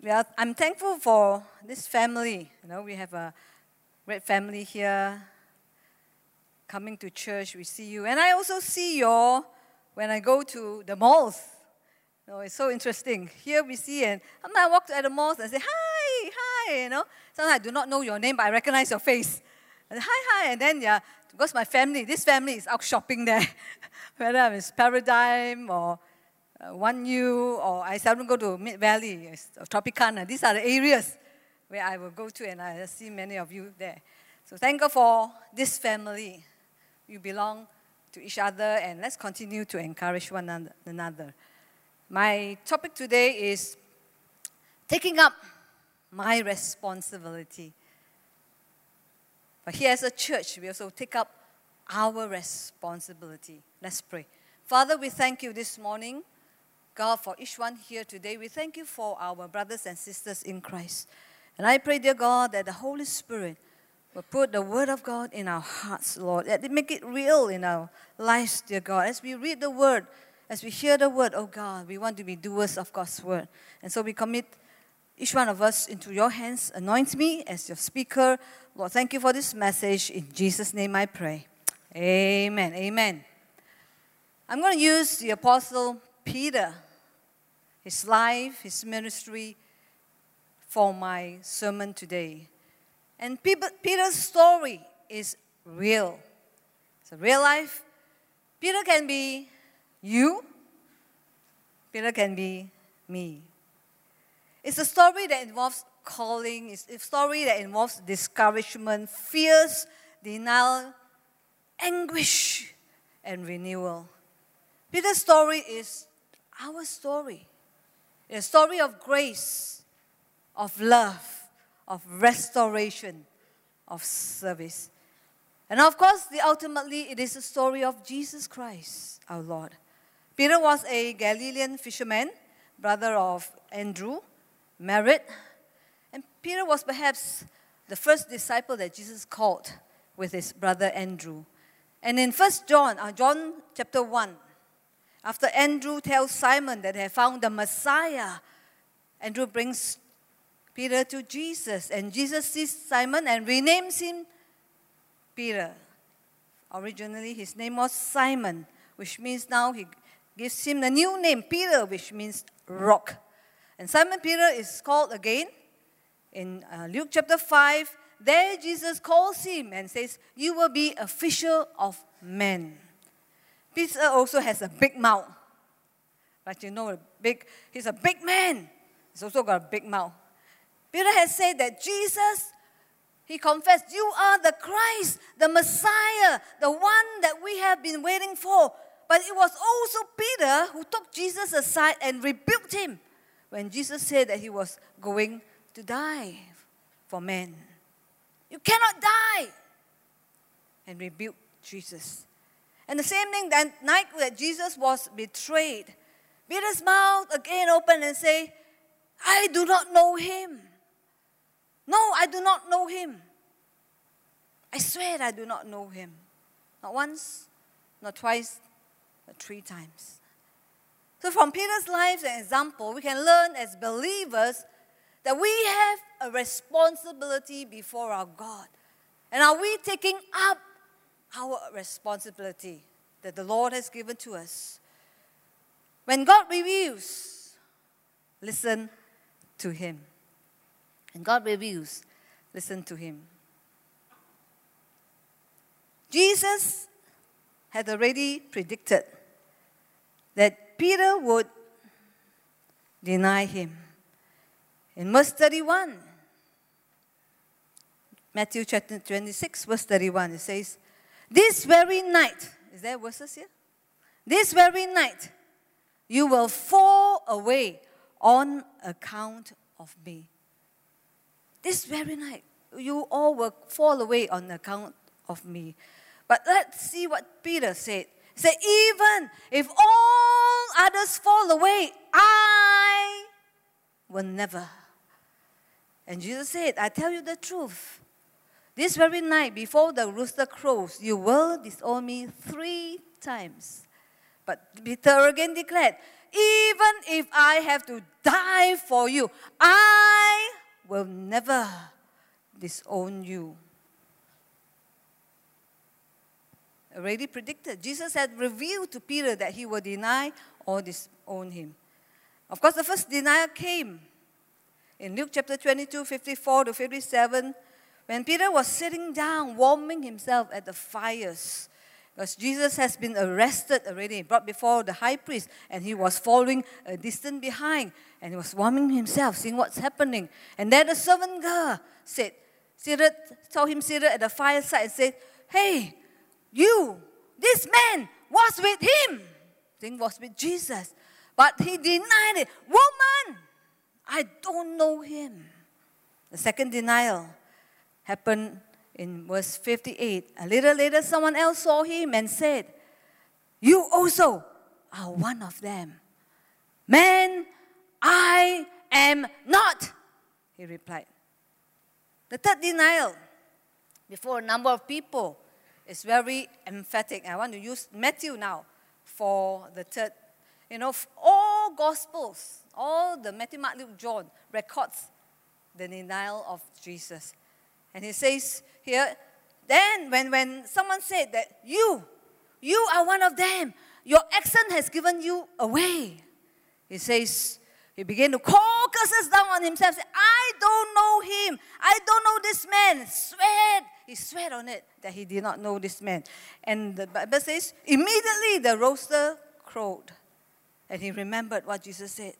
we are, I'm thankful for this family. You know, we have a great family here coming to church. We see you. And I also see you all when I go to the malls. You know, it's so interesting. Here we see, and sometimes I walk to the malls and say, hi, hi, you know. Sometimes I do not know your name, but I recognize your face. And hi, hi. And then, yeah, because my family, this family is out shopping there. Whether it's Paradigm or uh, One U, or I seldom go to Mid Valley, Tropicana. These are the areas where I will go to, and I see many of you there. So thank God for this family. You belong to each other, and let's continue to encourage one another. My topic today is taking up my responsibility. But here as a church, we also take up our responsibility. Let's pray. Father, we thank you this morning God, for each one here today. We thank you for our brothers and sisters in Christ. And I pray, dear God, that the Holy Spirit will put the Word of God in our hearts, Lord, that they make it real in our lives, dear God. As we read the Word, as we hear the Word, oh God, we want to be doers of God's Word. And so we commit each one of us into your hands. Anoint me as your speaker. Lord, thank you for this message. In Jesus' name I pray. Amen. Amen. I'm going to use the Apostle Peter his life, his ministry for my sermon today. And Peter's story is real. It's a real life. Peter can be you, Peter can be me. It's a story that involves calling, it's a story that involves discouragement, fears, denial, anguish, and renewal. Peter's story is our story a story of grace, of love, of restoration, of service. And of course, the, ultimately, it is a story of Jesus Christ, our Lord. Peter was a Galilean fisherman, brother of Andrew, married. And Peter was perhaps the first disciple that Jesus called with his brother Andrew. And in 1 John, uh, John chapter 1, after Andrew tells Simon that they found the Messiah, Andrew brings Peter to Jesus, and Jesus sees Simon and renames him Peter. Originally, his name was Simon, which means now he gives him the new name, Peter, which means rock. And Simon Peter is called again in uh, Luke chapter 5. There, Jesus calls him and says, You will be a fisher of men. Peter also has a big mouth. But you know, big, he's a big man. He's also got a big mouth. Peter has said that Jesus, he confessed, You are the Christ, the Messiah, the one that we have been waiting for. But it was also Peter who took Jesus aside and rebuked him when Jesus said that he was going to die for men. You cannot die. And rebuked Jesus. And the same thing that night that Jesus was betrayed, Peter's mouth again opened and say, I do not know him. No, I do not know him. I swear I do not know him. Not once, not twice, but three times. So, from Peter's life and example, we can learn as believers that we have a responsibility before our God. And are we taking up our responsibility that the Lord has given to us. When God reveals, listen to Him. And God reveals, listen to Him. Jesus had already predicted that Peter would deny him. In verse 31, Matthew chapter 26, verse 31, it says, this very night, is there verses here? This very night, you will fall away on account of me. This very night, you all will fall away on account of me. But let's see what Peter said. He said, Even if all others fall away, I will never. And Jesus said, I tell you the truth. This very night, before the rooster crows, you will disown me three times. But Peter again declared, Even if I have to die for you, I will never disown you. Already predicted. Jesus had revealed to Peter that he would deny or disown him. Of course, the first denial came in Luke chapter 22, 54 to 57, when Peter was sitting down, warming himself at the fires. Because Jesus has been arrested already, brought before the high priest, and he was following a distance behind, and he was warming himself, seeing what's happening. And then the servant girl said, seated, saw him seated at the fireside and said, Hey, you, this man was with him. Thing was with Jesus. But he denied it. Woman, I don't know him. The second denial happened in verse 58. A little later, someone else saw him and said, You also are one of them. Man, I am not, he replied. The third denial before a number of people is very emphatic. I want to use Matthew now for the third. You know, all Gospels, all the Matthew, Mark, Luke, John records the denial of Jesus. And he says here, then when, when someone said that you, you are one of them, your accent has given you away. He says, he began to call curses down on himself. Say, I don't know him. I don't know this man. Sweat. He sweat on it that he did not know this man. And the Bible says, immediately the rooster crowed. And he remembered what Jesus said.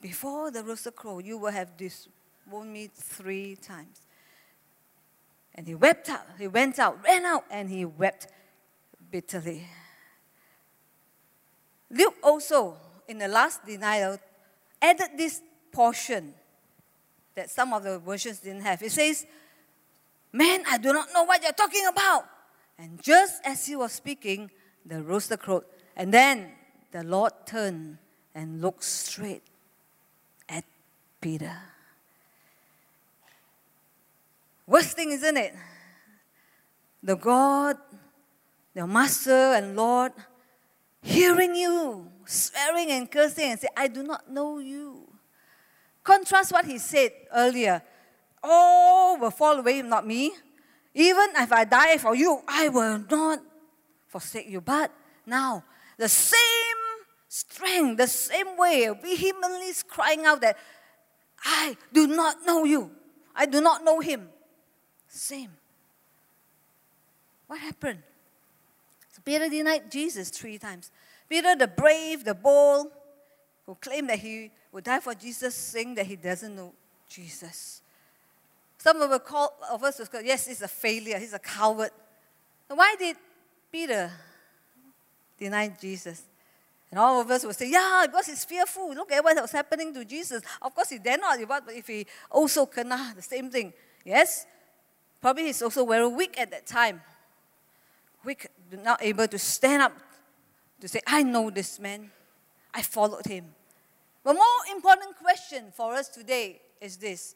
Before the rooster crowed, you will have disowned me three times. And he wept out. He went out, ran out, and he wept bitterly. Luke also, in the last denial, added this portion that some of the versions didn't have. It says, Man, I do not know what you're talking about. And just as he was speaking, the rooster crowed. And then the Lord turned and looked straight at Peter. Worst thing, isn't it? The God, the Master and Lord, hearing you swearing and cursing and say, I do not know you. Contrast what he said earlier. All will fall away, not me. Even if I die for you, I will not forsake you. But now, the same strength, the same way, vehemently crying out that I do not know you. I do not know him. Same. What happened? So Peter denied Jesus three times. Peter, the brave, the bold, who claimed that he would die for Jesus, saying that he doesn't know Jesus. Some of, call, of us will call, yes, he's a failure, he's a coward. why did Peter deny Jesus? And all of us will say, yeah, because he's fearful. Look at what was happening to Jesus. Of course, he dare not. But if he also kena the same thing, yes, probably he's also very weak at that time. Weak, not able to stand up to say, I know this man. I followed him. But more important question for us today is this.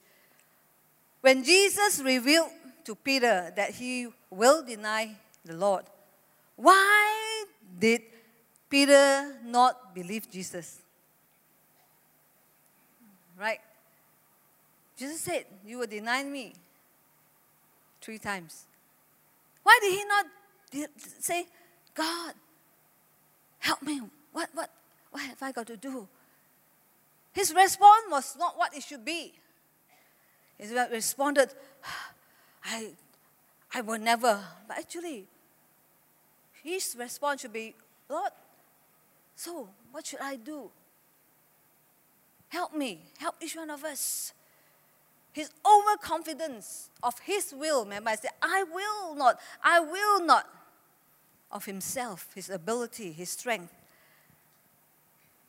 When Jesus revealed to Peter that he will deny the Lord, why did Peter not believe Jesus? Right? Jesus said, You will deny me three times. Why did he not say, God, help me? What, what, what have I got to do? His response was not what it should be. He responded, I, I will never. But actually, his response should be, Lord, so what should I do? Help me, help each one of us. His overconfidence of his will, remember, I said, I will not, I will not, of himself, his ability, his strength.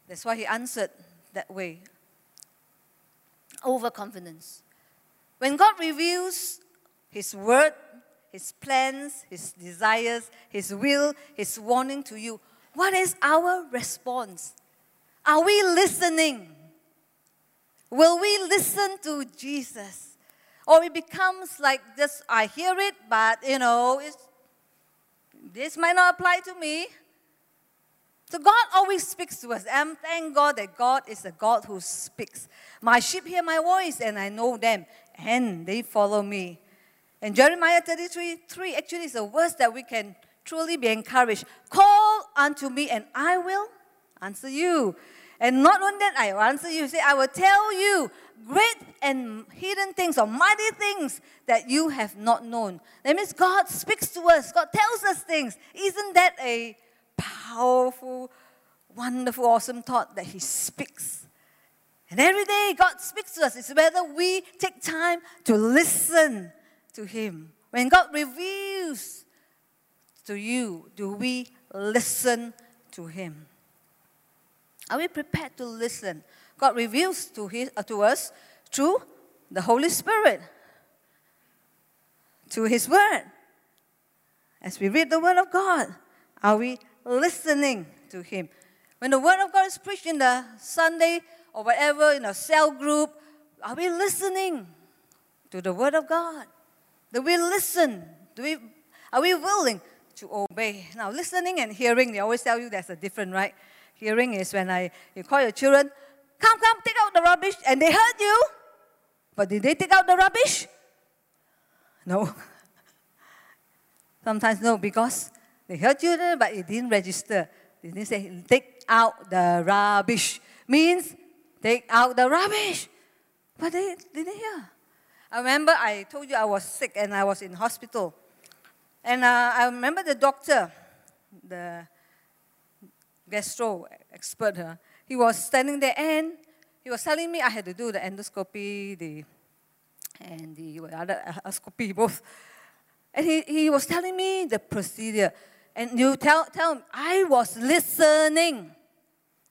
That's why he answered that way. Overconfidence. When God reveals His word, His plans, His desires, His will, His warning to you, what is our response? Are we listening? Will we listen to Jesus? Or it becomes like just, I hear it, but you know, this might not apply to me. So God always speaks to us. And thank God that God is a God who speaks. My sheep hear my voice and I know them and they follow me. And Jeremiah 33 3 actually is a verse that we can truly be encouraged. Call unto me and I will answer you. And not only that, I answer you. Say, I will tell you great and hidden things or mighty things that you have not known. That means God speaks to us, God tells us things. Isn't that a powerful, wonderful, awesome thought that He speaks? And every day God speaks to us. It's whether we take time to listen to Him. When God reveals to you, do we listen to Him? Are we prepared to listen? God reveals to, his, uh, to us through the Holy Spirit, to His Word. As we read the Word of God, are we listening to Him? When the Word of God is preached in the Sunday or whatever, in a cell group, are we listening to the Word of God? Do we listen? Do we, are we willing to obey? Now, listening and hearing, they always tell you there's a difference, right? Hearing is when I, you call your children, come, come, take out the rubbish, and they heard you. But did they take out the rubbish? No. Sometimes no, because they heard you, but it didn't register. They didn't say, take out the rubbish. Means, take out the rubbish. But they didn't hear. I remember I told you I was sick and I was in hospital. And uh, I remember the doctor, the gastro expert, huh? he was standing there and he was telling me I had to do the endoscopy, the and the other endoscopy both. And he, he was telling me the procedure. And you tell, tell him, I was listening.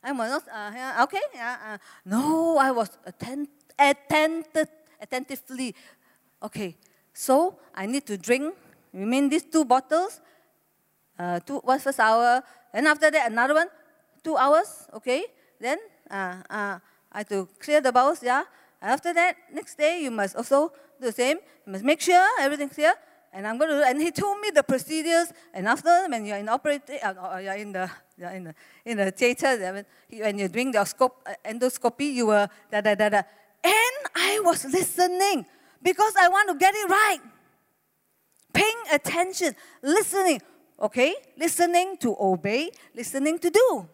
I was not, uh, okay, uh, no, I was attent, attentive, attentively. Okay, so I need to drink, you mean these two bottles? Uh, two, one first hour, and after that, another one, two hours, okay? Then uh, uh, I have to clear the bowels, yeah? After that, next day, you must also do the same. You must make sure everything's clear. And I'm going to, and he told me the procedures. And after, when you're in operating, uh, you're in the, you're in the, in the theater, when you're doing the scope, uh, endoscopy, you were da da da da. And I was listening because I want to get it right. Paying attention, listening. Okay? Listening to obey, listening to do.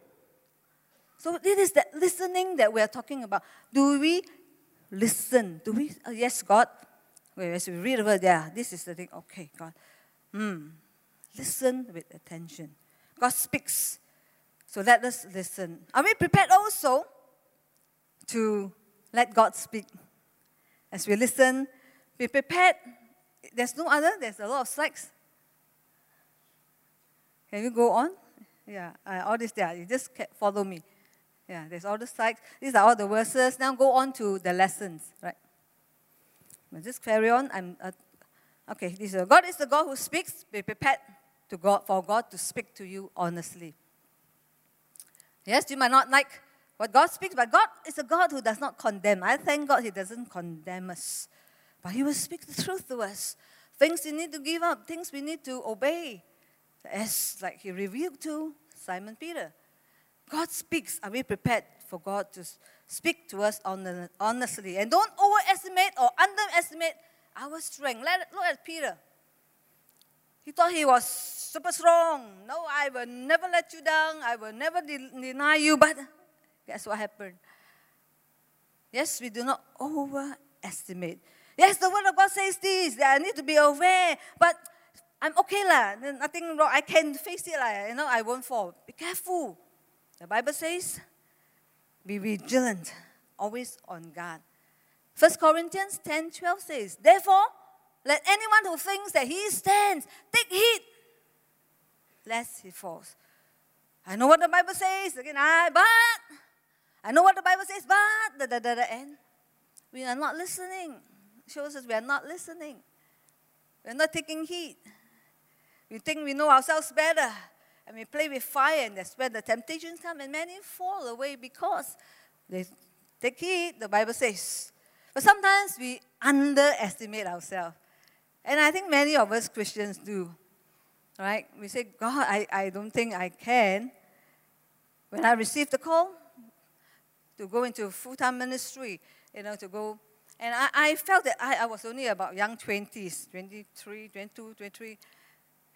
So this is that listening that we are talking about. Do we listen? Do we, uh, yes, God. Wait, as we read over there, this is the thing. Okay, God. Hmm. Listen with attention. God speaks. So let us listen. Are we prepared also to let God speak? As we listen, be prepared. There's no other, there's a lot of slides. Can you go on? Yeah, uh, all this there. You just follow me. Yeah, there's all the sites. These are all the verses. Now go on to the lessons, right? But just carry on. I'm uh, okay. This is, God is the God who speaks. Be prepared to God for God to speak to you honestly. Yes, you might not like what God speaks, but God is a God who does not condemn. I thank God He doesn't condemn us, but He will speak the truth to us. Things we need to give up, things we need to obey as like he revealed to Simon Peter. God speaks. Are we prepared for God to speak to us honestly? And don't overestimate or underestimate our strength. Let, look at Peter. He thought he was super strong. No, I will never let you down. I will never de- deny you. But guess what happened? Yes, we do not overestimate. Yes, the word of God says this. That I need to be aware. But I'm okay lah. Nothing wrong. I can face it lah. You know, I won't fall. Be careful. The Bible says, be vigilant, always on guard. 1 Corinthians 10 12 says, Therefore, let anyone who thinks that he stands take heed lest he falls. I know what the Bible says. Again, I but I know what the Bible says, but the the the end. We are not listening. It shows us we are not listening. We're not taking heed. We think we know ourselves better. And we play with fire, and that's where the temptations come, and many fall away because they take heed, the Bible says. But sometimes we underestimate ourselves. And I think many of us Christians do. Right? We say, God, I, I don't think I can. when I received the call to go into full time ministry, you know, to go. And I, I felt that I, I was only about young 20s, 23, 22, 23.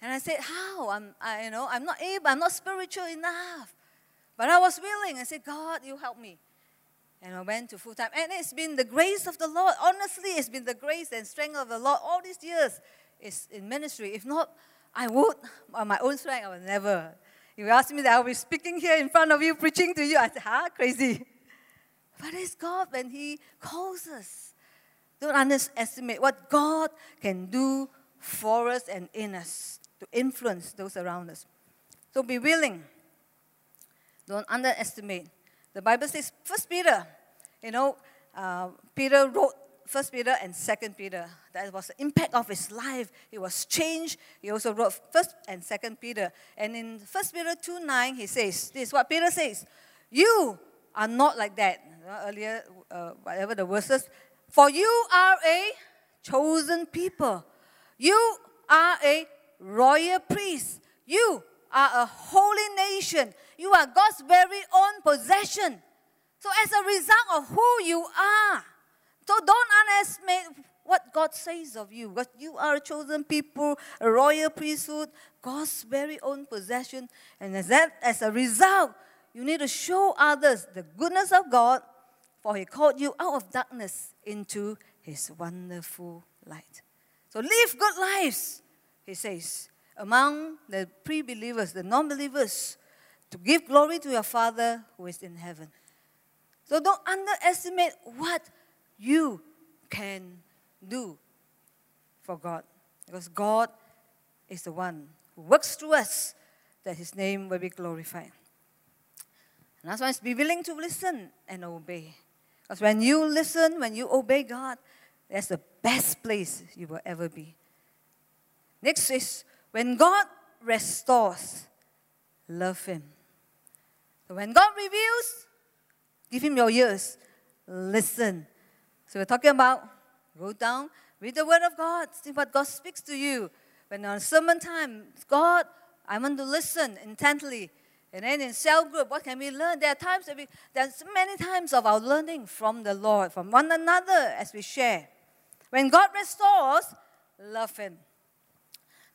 And I said, How? I'm, I, you know, I'm not able, I'm not spiritual enough. But I was willing. I said, God, you help me. And I went to full time. And it's been the grace of the Lord. Honestly, it's been the grace and strength of the Lord all these years is in ministry. If not, I would, on my own strength, I would never. If you ask me that I'll be speaking here in front of you, preaching to you, I say, huh, crazy. But it's God when He calls us. Don't underestimate what God can do for us and in us to influence those around us. So be willing. Don't underestimate. The Bible says, First Peter, you know, uh, Peter wrote First Peter and Second Peter. That was the impact of his life. He was changed. He also wrote First and Second Peter. And in First Peter 2 9, he says, This is what Peter says. You are not like that. earlier, uh, whatever the verses. For you are a chosen people. You are a royal priest. You are a holy nation. You are God's very own possession. So, as a result of who you are, so don't underestimate what God says of you. But you are a chosen people, a royal priesthood, God's very own possession. And as, that, as a result, you need to show others the goodness of God, for He called you out of darkness into His wonderful light. So live good lives, He says, among the pre believers, the non believers, to give glory to your Father who is in heaven. So don't underestimate what you can do for God. Because God is the one who works through us that his name will be glorified. And that's why it's be willing to listen and obey. Because when you listen, when you obey God, that's the best place you will ever be. Next is when God restores, love Him. So when God reveals, give Him your ears, listen. So we're talking about go down, read the Word of God, see what God speaks to you. When on sermon time, God, I want to listen intently. And then in cell group, what can we learn? There are times that we, there's many times of our learning from the Lord, from one another as we share. When God restores, love Him.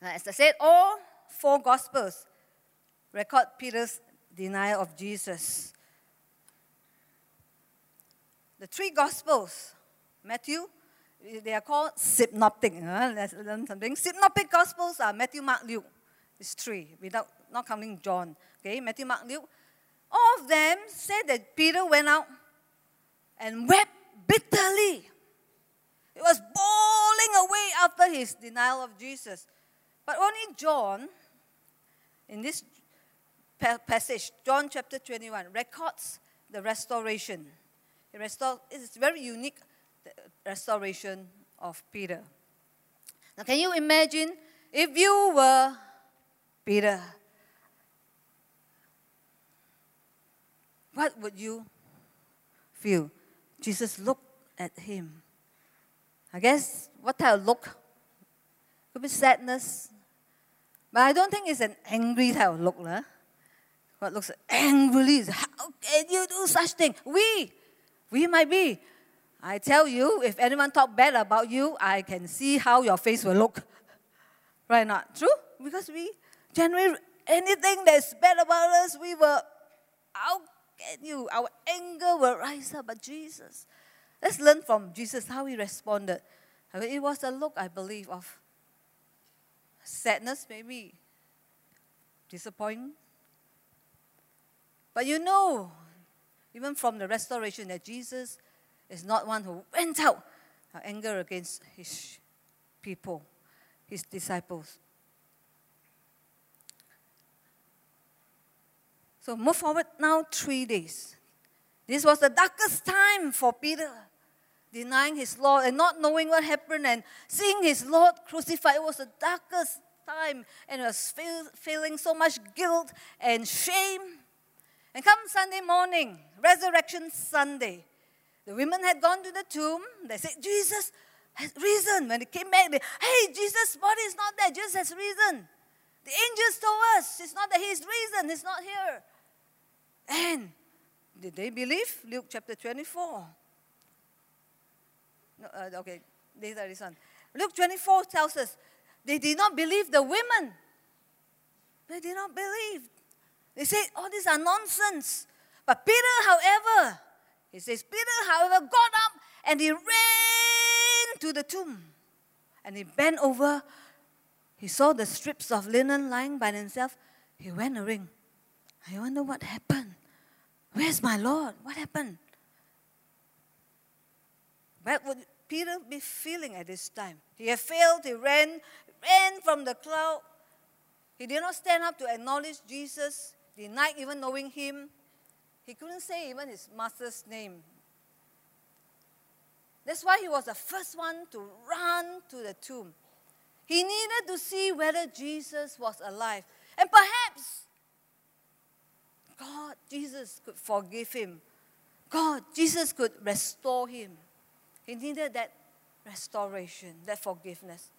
Now, as I said, all four Gospels record Peter's denial of Jesus. The three Gospels Matthew, they are called synoptic. Uh, let's learn something. Synoptic Gospels are Matthew, Mark, Luke. It's three, without not counting John. Okay, Matthew, Mark, Luke. All of them said that Peter went out and wept bitterly. He was bawling away after his denial of Jesus. But only John, in this passage, John chapter 21, records the restoration. It's very unique restoration of Peter. Now, can you imagine if you were Peter? What would you feel? Jesus looked at him. I guess what type of look? Could be sadness. But I don't think it's an angry type of look. Lah. What looks angrily? How can you do such thing? We, we might be. I tell you, if anyone talk bad about you, I can see how your face will look. Right not? True? Because we generally anything that's bad about us, we will how can you? Our anger will rise up. But Jesus, let's learn from Jesus how he responded. It was a look, I believe, of sadness, maybe disappointment. But you know, even from the restoration, that Jesus is not one who went out anger against his people, his disciples. So move forward now three days. This was the darkest time for Peter, denying his Lord and not knowing what happened and seeing his Lord crucified. It was the darkest time and was feel, feeling so much guilt and shame. And come Sunday morning, Resurrection Sunday, the women had gone to the tomb. They said, Jesus has risen. When they came back, they, hey, Jesus' body is not there. Jesus has risen. The angels told us it's not that he's risen, he's not here. And did they believe? Luke chapter 24. No, uh, okay, later this one. Luke 24 tells us they did not believe the women. They did not believe. They said, all oh, these are nonsense. But Peter, however, he says, Peter, however, got up and he ran to the tomb. And he bent over. He saw the strips of linen lying by themselves. He went a ring. I wonder what happened. Where's my Lord? What happened? What would Peter be feeling at this time? He had failed. He ran, ran from the crowd. He did not stand up to acknowledge Jesus, denied even knowing him. He couldn't say even his master's name. That's why he was the first one to run to the tomb. He needed to see whether Jesus was alive. And perhaps God, Jesus could forgive him. God, Jesus could restore him. He needed that restoration, that forgiveness.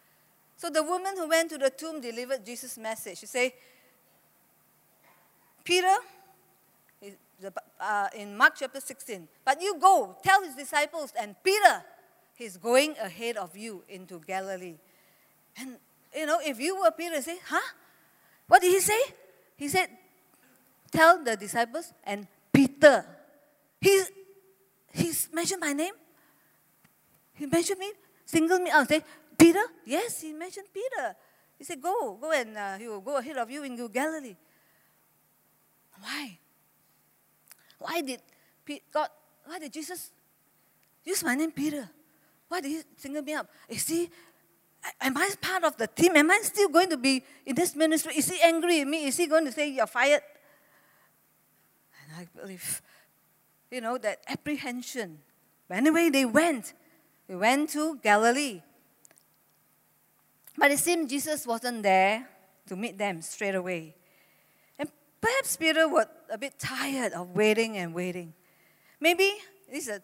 So the woman who went to the tomb delivered Jesus' message. She said, Peter, uh, in Mark chapter 16, but you go, tell his disciples, and Peter, he's going ahead of you into Galilee. And, you know, if you were Peter, say, huh? What did he say? He said, tell the disciples and Peter. He's, he's mentioned my name. He mentioned me, singled me out, say, Peter? Yes, he mentioned Peter. He said, go, go and uh, he will go ahead of you in into Galilee. Why? Why did God, why did Jesus use my name Peter? Why did he single me up? You see, am I part of the team? Am I still going to be in this ministry? Is he angry at me? Is he going to say you're fired? And I believe, you know, that apprehension. But anyway, they went. They went to Galilee. But it seemed Jesus wasn't there to meet them straight away. And perhaps Peter was a bit tired of waiting and waiting. Maybe, this a,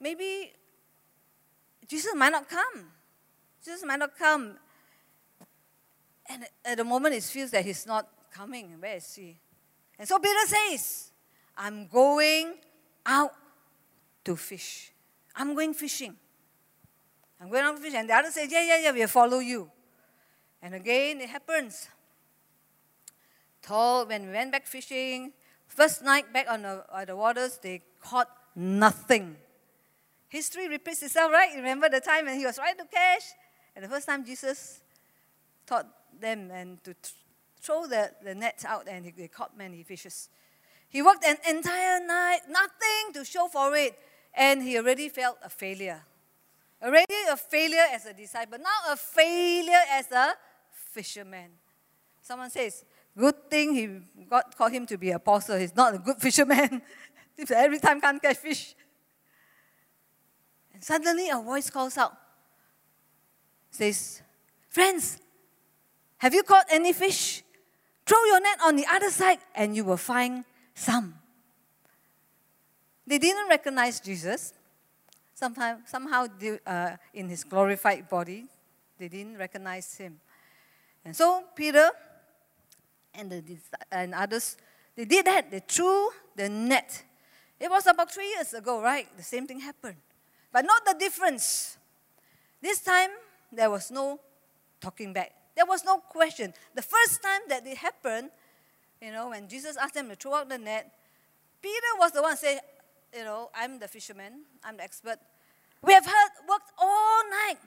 maybe Jesus might not come. Jesus might not come. And at the moment, it feels that he's not coming. Where is he? And so Peter says, I'm going out to fish. I'm going fishing. I'm going out to fish. And the other says, Yeah, yeah, yeah, we'll follow you. And again, it happens. Told when we went back fishing, first night back on the, on the waters, they caught nothing. History repeats itself, right? Remember the time when he was trying to catch? And the first time Jesus taught them and to throw the, the net out and they caught many fishes. He worked an entire night, nothing to show for it, and he already felt a failure. Already a failure as a disciple, now a failure as a fisherman. Someone says, good thing he God called him to be apostle. He's not a good fisherman. Every time can't catch fish. And suddenly a voice calls out, says, Friends, have you caught any fish? Throw your net on the other side and you will find some. They didn't recognize Jesus. Somehow, somehow uh, in his glorified body, they didn't recognize him. And so Peter and, the, and others, they did that. They threw the net. It was about three years ago, right? The same thing happened. But not the difference. This time, there was no talking back. There was no question. The first time that it happened, you know, when Jesus asked them to throw out the net, Peter was the one say, you know, I'm the fisherman, I'm the expert. We have heard, worked all night.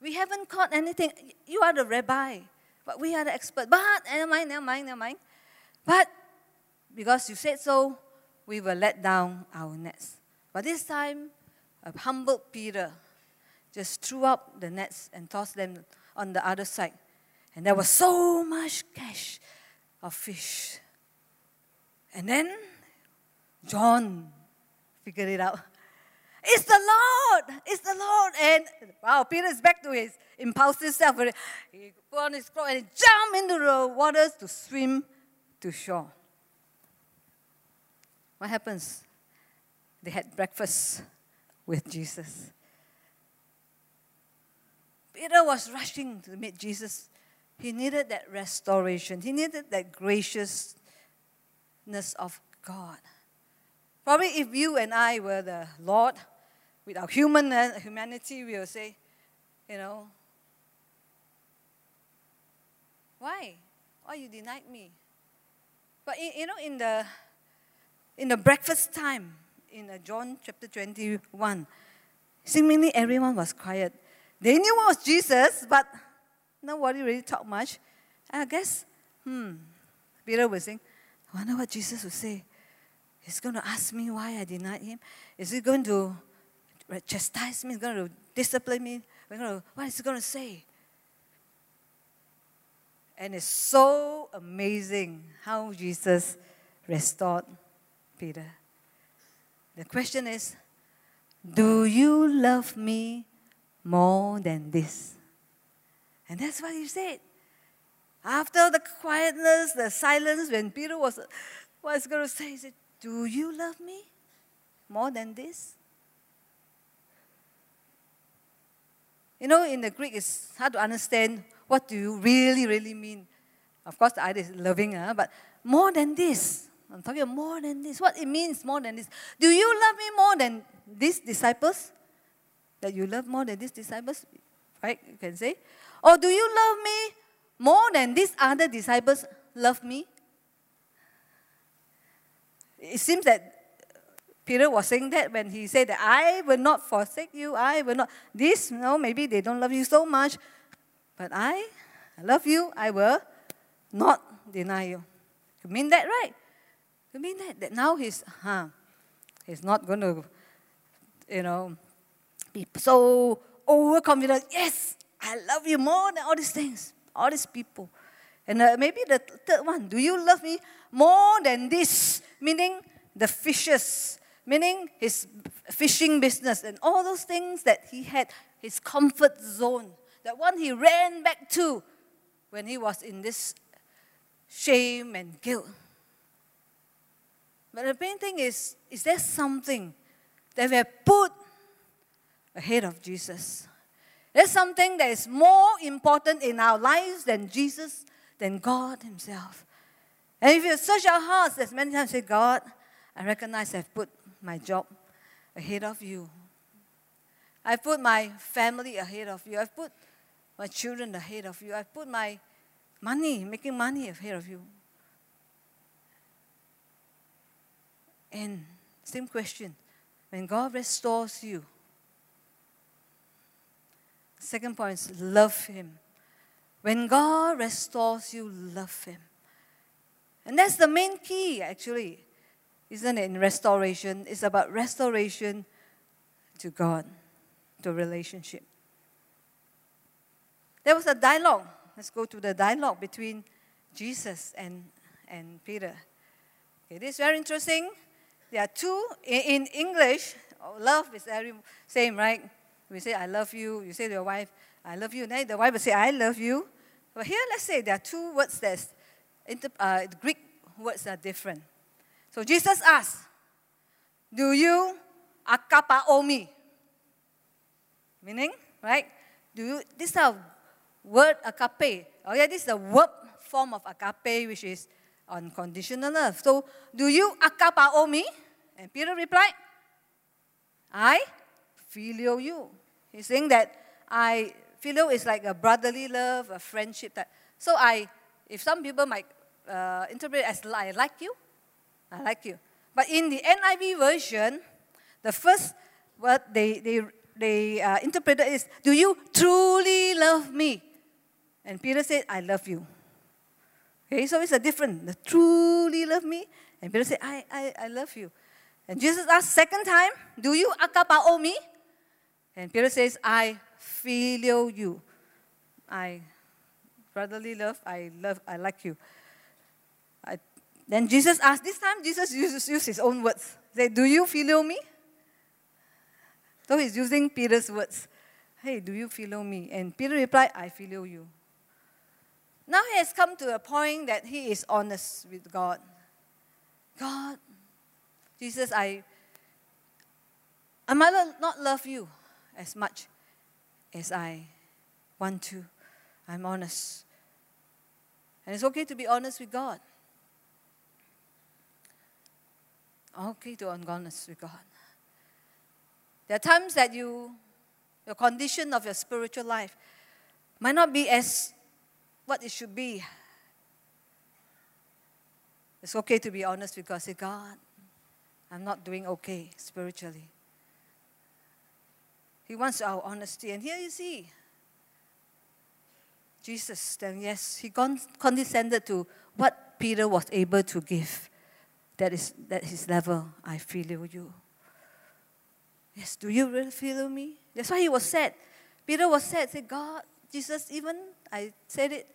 We haven't caught anything. You are the rabbi, but we are the expert. But never mind, never mind, never mind. But because you said so, we will let down our nets. But this time, a humble Peter just threw up the nets and tossed them on the other side. And there was so much cash of fish. And then John figured it out. It's the Lord! It's the Lord! And wow, Peter is back to his impulsive self. He put on his clothes and he jumped into the waters to swim to shore. What happens? They had breakfast with Jesus. Peter was rushing to meet Jesus he needed that restoration. He needed that graciousness of God. Probably if you and I were the Lord, with our human humanity, we will say, you know, why? Why you denied me? But you know, in the in the breakfast time in John chapter 21, seemingly everyone was quiet. They knew it was Jesus, but nobody really talked much. I guess, hmm, Peter was saying, I wonder what Jesus would say. He's going to ask me why I denied him. Is he going to chastise me? He's going to discipline me? What is he going to say? And it's so amazing how Jesus restored Peter. The question is Do you love me more than this? And that's what he said. After the quietness, the silence, when Peter was, was going to say, he said, Do you love me more than this? You know, in the Greek, it's hard to understand what do you really, really mean. Of course, the idea is loving, uh, but more than this. I'm talking about more than this. What it means more than this. Do you love me more than these disciples? That you love more than these disciples? Right? You can say. Or do you love me more than these other disciples love me? It seems that Peter was saying that when he said that I will not forsake you, I will not. This, you know, maybe they don't love you so much, but I, I love you, I will not deny you. You mean that, right? You mean that? That now he's, huh, he's not going to, you know, be so overconfident. Yes, I love you more than all these things, all these people. And uh, maybe the third one, do you love me more than this? Meaning the fishes, meaning his fishing business and all those things that he had, his comfort zone, that one he ran back to when he was in this shame and guilt. But the main thing is, is there something that we have put ahead of Jesus? There's something that is more important in our lives than Jesus, than God Himself. And if you search our hearts, there's many times say, God, I recognize I've put my job ahead of you. I've put my family ahead of you. I've put my children ahead of you. I've put my money, making money ahead of you. And same question. When God restores you, Second point is love Him. When God restores you, love Him. And that's the main key, actually, isn't it? In restoration, it's about restoration to God, to relationship. There was a dialogue. Let's go to the dialogue between Jesus and, and Peter. Okay, this very interesting. There are two in, in English. Oh, love is very same, right? We say, I love you. You say to your wife, I love you. then the wife will say, I love you. But here, let's say there are two words that uh, the Greek words are different. So Jesus asked, Do you agapao me? Meaning, right? Do you, this is a word agape. Oh yeah, this is the verb form of agape, which is unconditional love. So, do you agapao me? And Peter replied, I phileo you. He's saying that I phileo is like a brotherly love, a friendship. That so I, if some people might uh, interpret as I like you, I like you. But in the NIV version, the first word they they they uh, interpreted is, "Do you truly love me?" And Peter said, "I love you." Okay, so it's a different. The truly love me, and Peter said, "I I, I love you." And Jesus asked second time, "Do you agapao me?" And Peter says, I phileo you. I brotherly love, I love, I like you. Then Jesus asked, this time Jesus uses, his own words. Said, Do you phileo me? So he's using Peter's words. Hey, do you phileo me? And Peter replied, I phileo you. Now he has come to a point that he is honest with God. God, Jesus, I, I might not love you as much as I want to. I'm honest. And it's okay to be honest with God. Okay to honest with God. There are times that you, your condition of your spiritual life might not be as what it should be. It's okay to be honest with God. Say, God, I'm not doing okay spiritually. He wants our honesty. And here you see Jesus, then yes, he condescended to what Peter was able to give. That is that his level. I feel you. Yes, do you really feel me? That's why he was sad. Peter was sad. Say, God, Jesus, even I said it,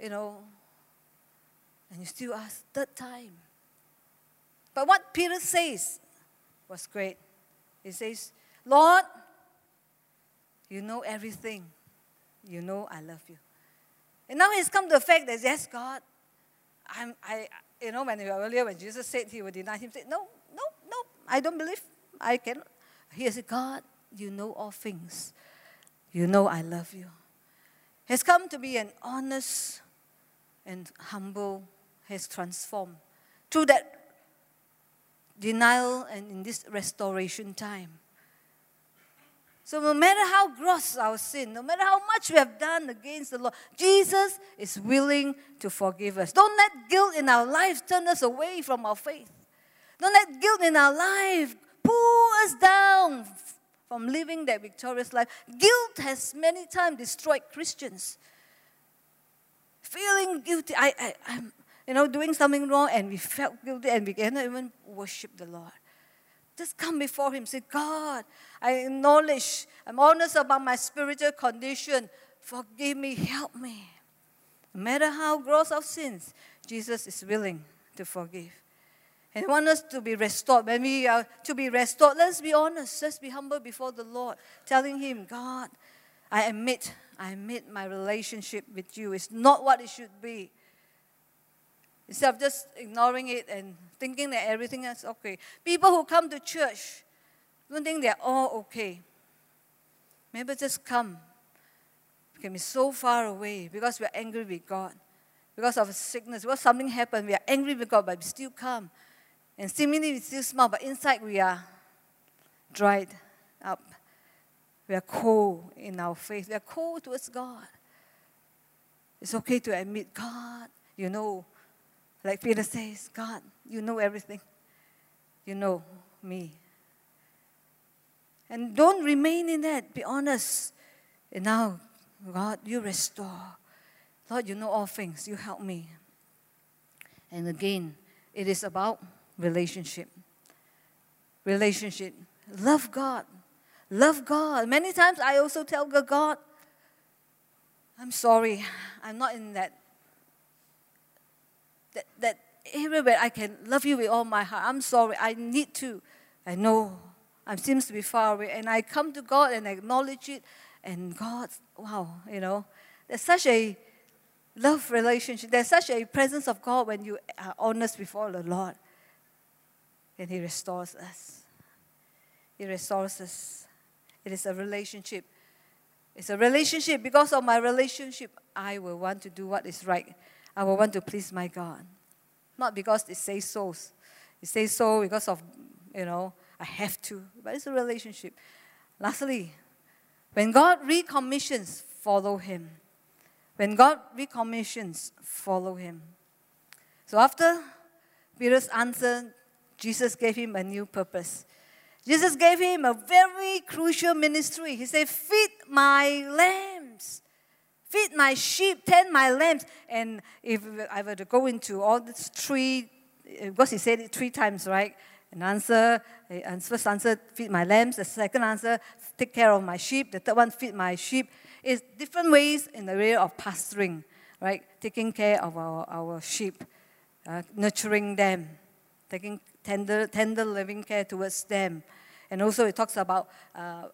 you know, and you still ask third time. But what Peter says was great. He says, Lord, you know everything. You know I love you. And now he's come to the fact that, yes, God, I'm, I, you know, when earlier when Jesus said he would deny him, said, no, no, no, I don't believe. I cannot. He said, God, you know all things. You know I love you. Has come to be an honest and humble, has transformed through that denial and in this restoration time. So, no matter how gross our sin, no matter how much we have done against the Lord, Jesus is willing to forgive us. Don't let guilt in our lives turn us away from our faith. Don't let guilt in our life pull us down from living that victorious life. Guilt has many times destroyed Christians. Feeling guilty, I, I, I'm, you know, doing something wrong, and we felt guilty, and we cannot even worship the Lord. Just come before Him. Say, God, I acknowledge, I'm honest about my spiritual condition. Forgive me, help me. No matter how gross our sins, Jesus is willing to forgive. And want us to be restored. When we are to be restored, let's be honest. Let's be humble before the Lord, telling Him, God, I admit, I admit my relationship with you is not what it should be. Instead of just ignoring it and thinking that everything is okay. People who come to church don't think they're all okay. Maybe just come. We can be so far away because we're angry with God. Because of sickness, because something happened, we are angry with God, but we still come. And seemingly we still smile, but inside we are dried up. We are cold in our faith. We are cold towards God. It's okay to admit, God, you know, like Peter says, God, you know everything. You know me. And don't remain in that. Be honest. And now, God, you restore. Lord, you know all things. You help me. And again, it is about relationship. Relationship. Love God. Love God. Many times I also tell God, I'm sorry. I'm not in that that, that area where I can love you with all my heart. I'm sorry, I need to. I know I seems to be far away. And I come to God and acknowledge it. And God, wow, you know, there's such a love relationship. There's such a presence of God when you are honest before the Lord. And He restores us. He restores us. It is a relationship. It's a relationship. Because of my relationship, I will want to do what is right I will want to please my God. Not because it says so. It says so because of, you know, I have to. But it's a relationship. Lastly, when God recommissions, follow Him. When God recommissions, follow Him. So after Peter's answer, Jesus gave him a new purpose. Jesus gave him a very crucial ministry. He said, Feed my lambs feed my sheep, tend my lambs. And if I were to go into all these three, because he said it three times, right? An answer, and first answer, feed my lambs. The second answer, take care of my sheep. The third one, feed my sheep. It's different ways in the area of pasturing, right? Taking care of our, our sheep, uh, nurturing them, taking tender, tender living care towards them. And also it talks about uh,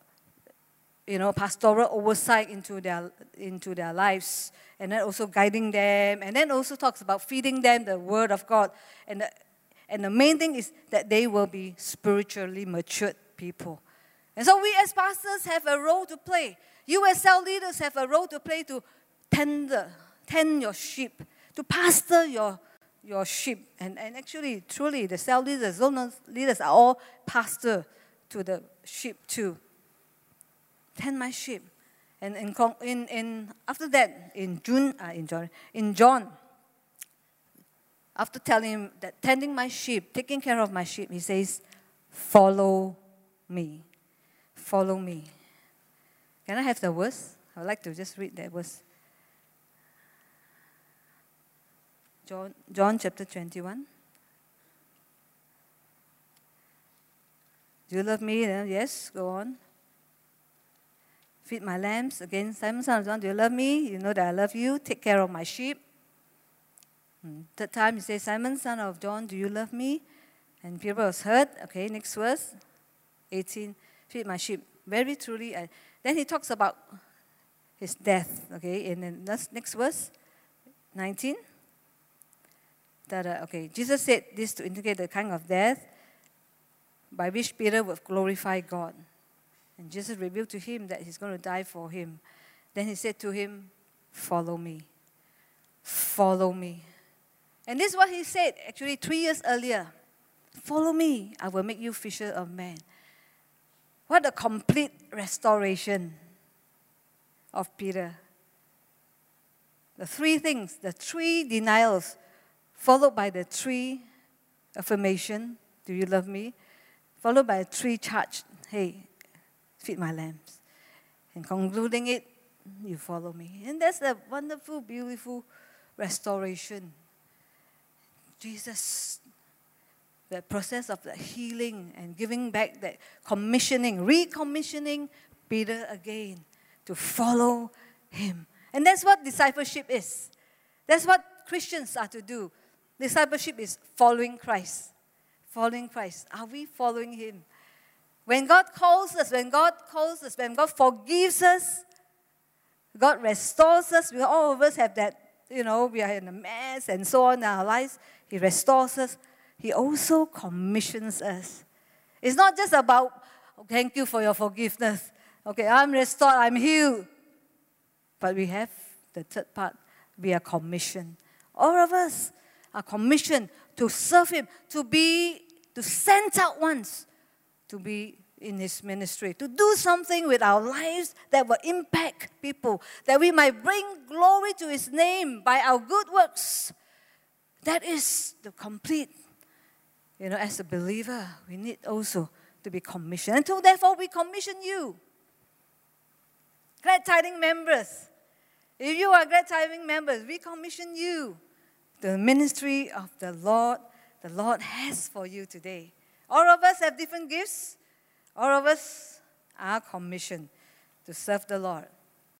you know, pastoral oversight into their, into their lives, and then also guiding them, and then also talks about feeding them the Word of God. And the, and the main thing is that they will be spiritually matured people. And so we as pastors have a role to play. You as cell leaders have a role to play to tend, tend your sheep, to pastor your, your sheep. And, and actually, truly, the cell leaders, leaders are all pastor to the sheep too. Tend my sheep. And in, in, in, after that, in June, uh, in John, in John, after telling him that tending my sheep, taking care of my sheep, he says, Follow me. Follow me. Can I have the verse? I would like to just read that verse. John, John chapter 21. Do you love me? Yes, go on. Feed my lambs. Again, Simon, son of John, do you love me? You know that I love you. Take care of my sheep. Hmm. Third time, he says, Simon, son of John, do you love me? And Peter was hurt. Okay, next verse. 18. Feed my sheep. Very truly. I, then he talks about his death. Okay, in the next, next verse. 19 that, okay, Jesus said this to indicate the kind of death by which Peter would glorify God. And Jesus revealed to him that he's going to die for him. Then he said to him, Follow me. Follow me. And this is what he said actually three years earlier Follow me, I will make you fisher of men. What a complete restoration of Peter. The three things, the three denials followed by the three affirmation, do you love me? Followed by a three charge, hey, feed my lambs. And concluding it, you follow me. And that's a wonderful, beautiful restoration. Jesus, the process of the healing and giving back that commissioning, recommissioning Peter again to follow him. And that's what discipleship is. That's what Christians are to do. Discipleship is following Christ. Following Christ. Are we following Him? When God calls us, when God calls us, when God forgives us, God restores us. We all of us have that, you know, we are in a mess and so on in our lives. He restores us. He also commissions us. It's not just about, oh, thank you for your forgiveness. Okay, I'm restored, I'm healed. But we have the third part. We are commissioned. All of us are commissioned to serve Him, to be, to send out ones, to be in His ministry, to do something with our lives that will impact people, that we might bring glory to His name by our good works. That is the complete, you know, as a believer, we need also to be commissioned. And so, therefore, we commission you. Glad Tiding members. If you are Glad Tiding members, we commission you the ministry of the Lord, the Lord has for you today. All of us have different gifts. All of us are commissioned to serve the Lord.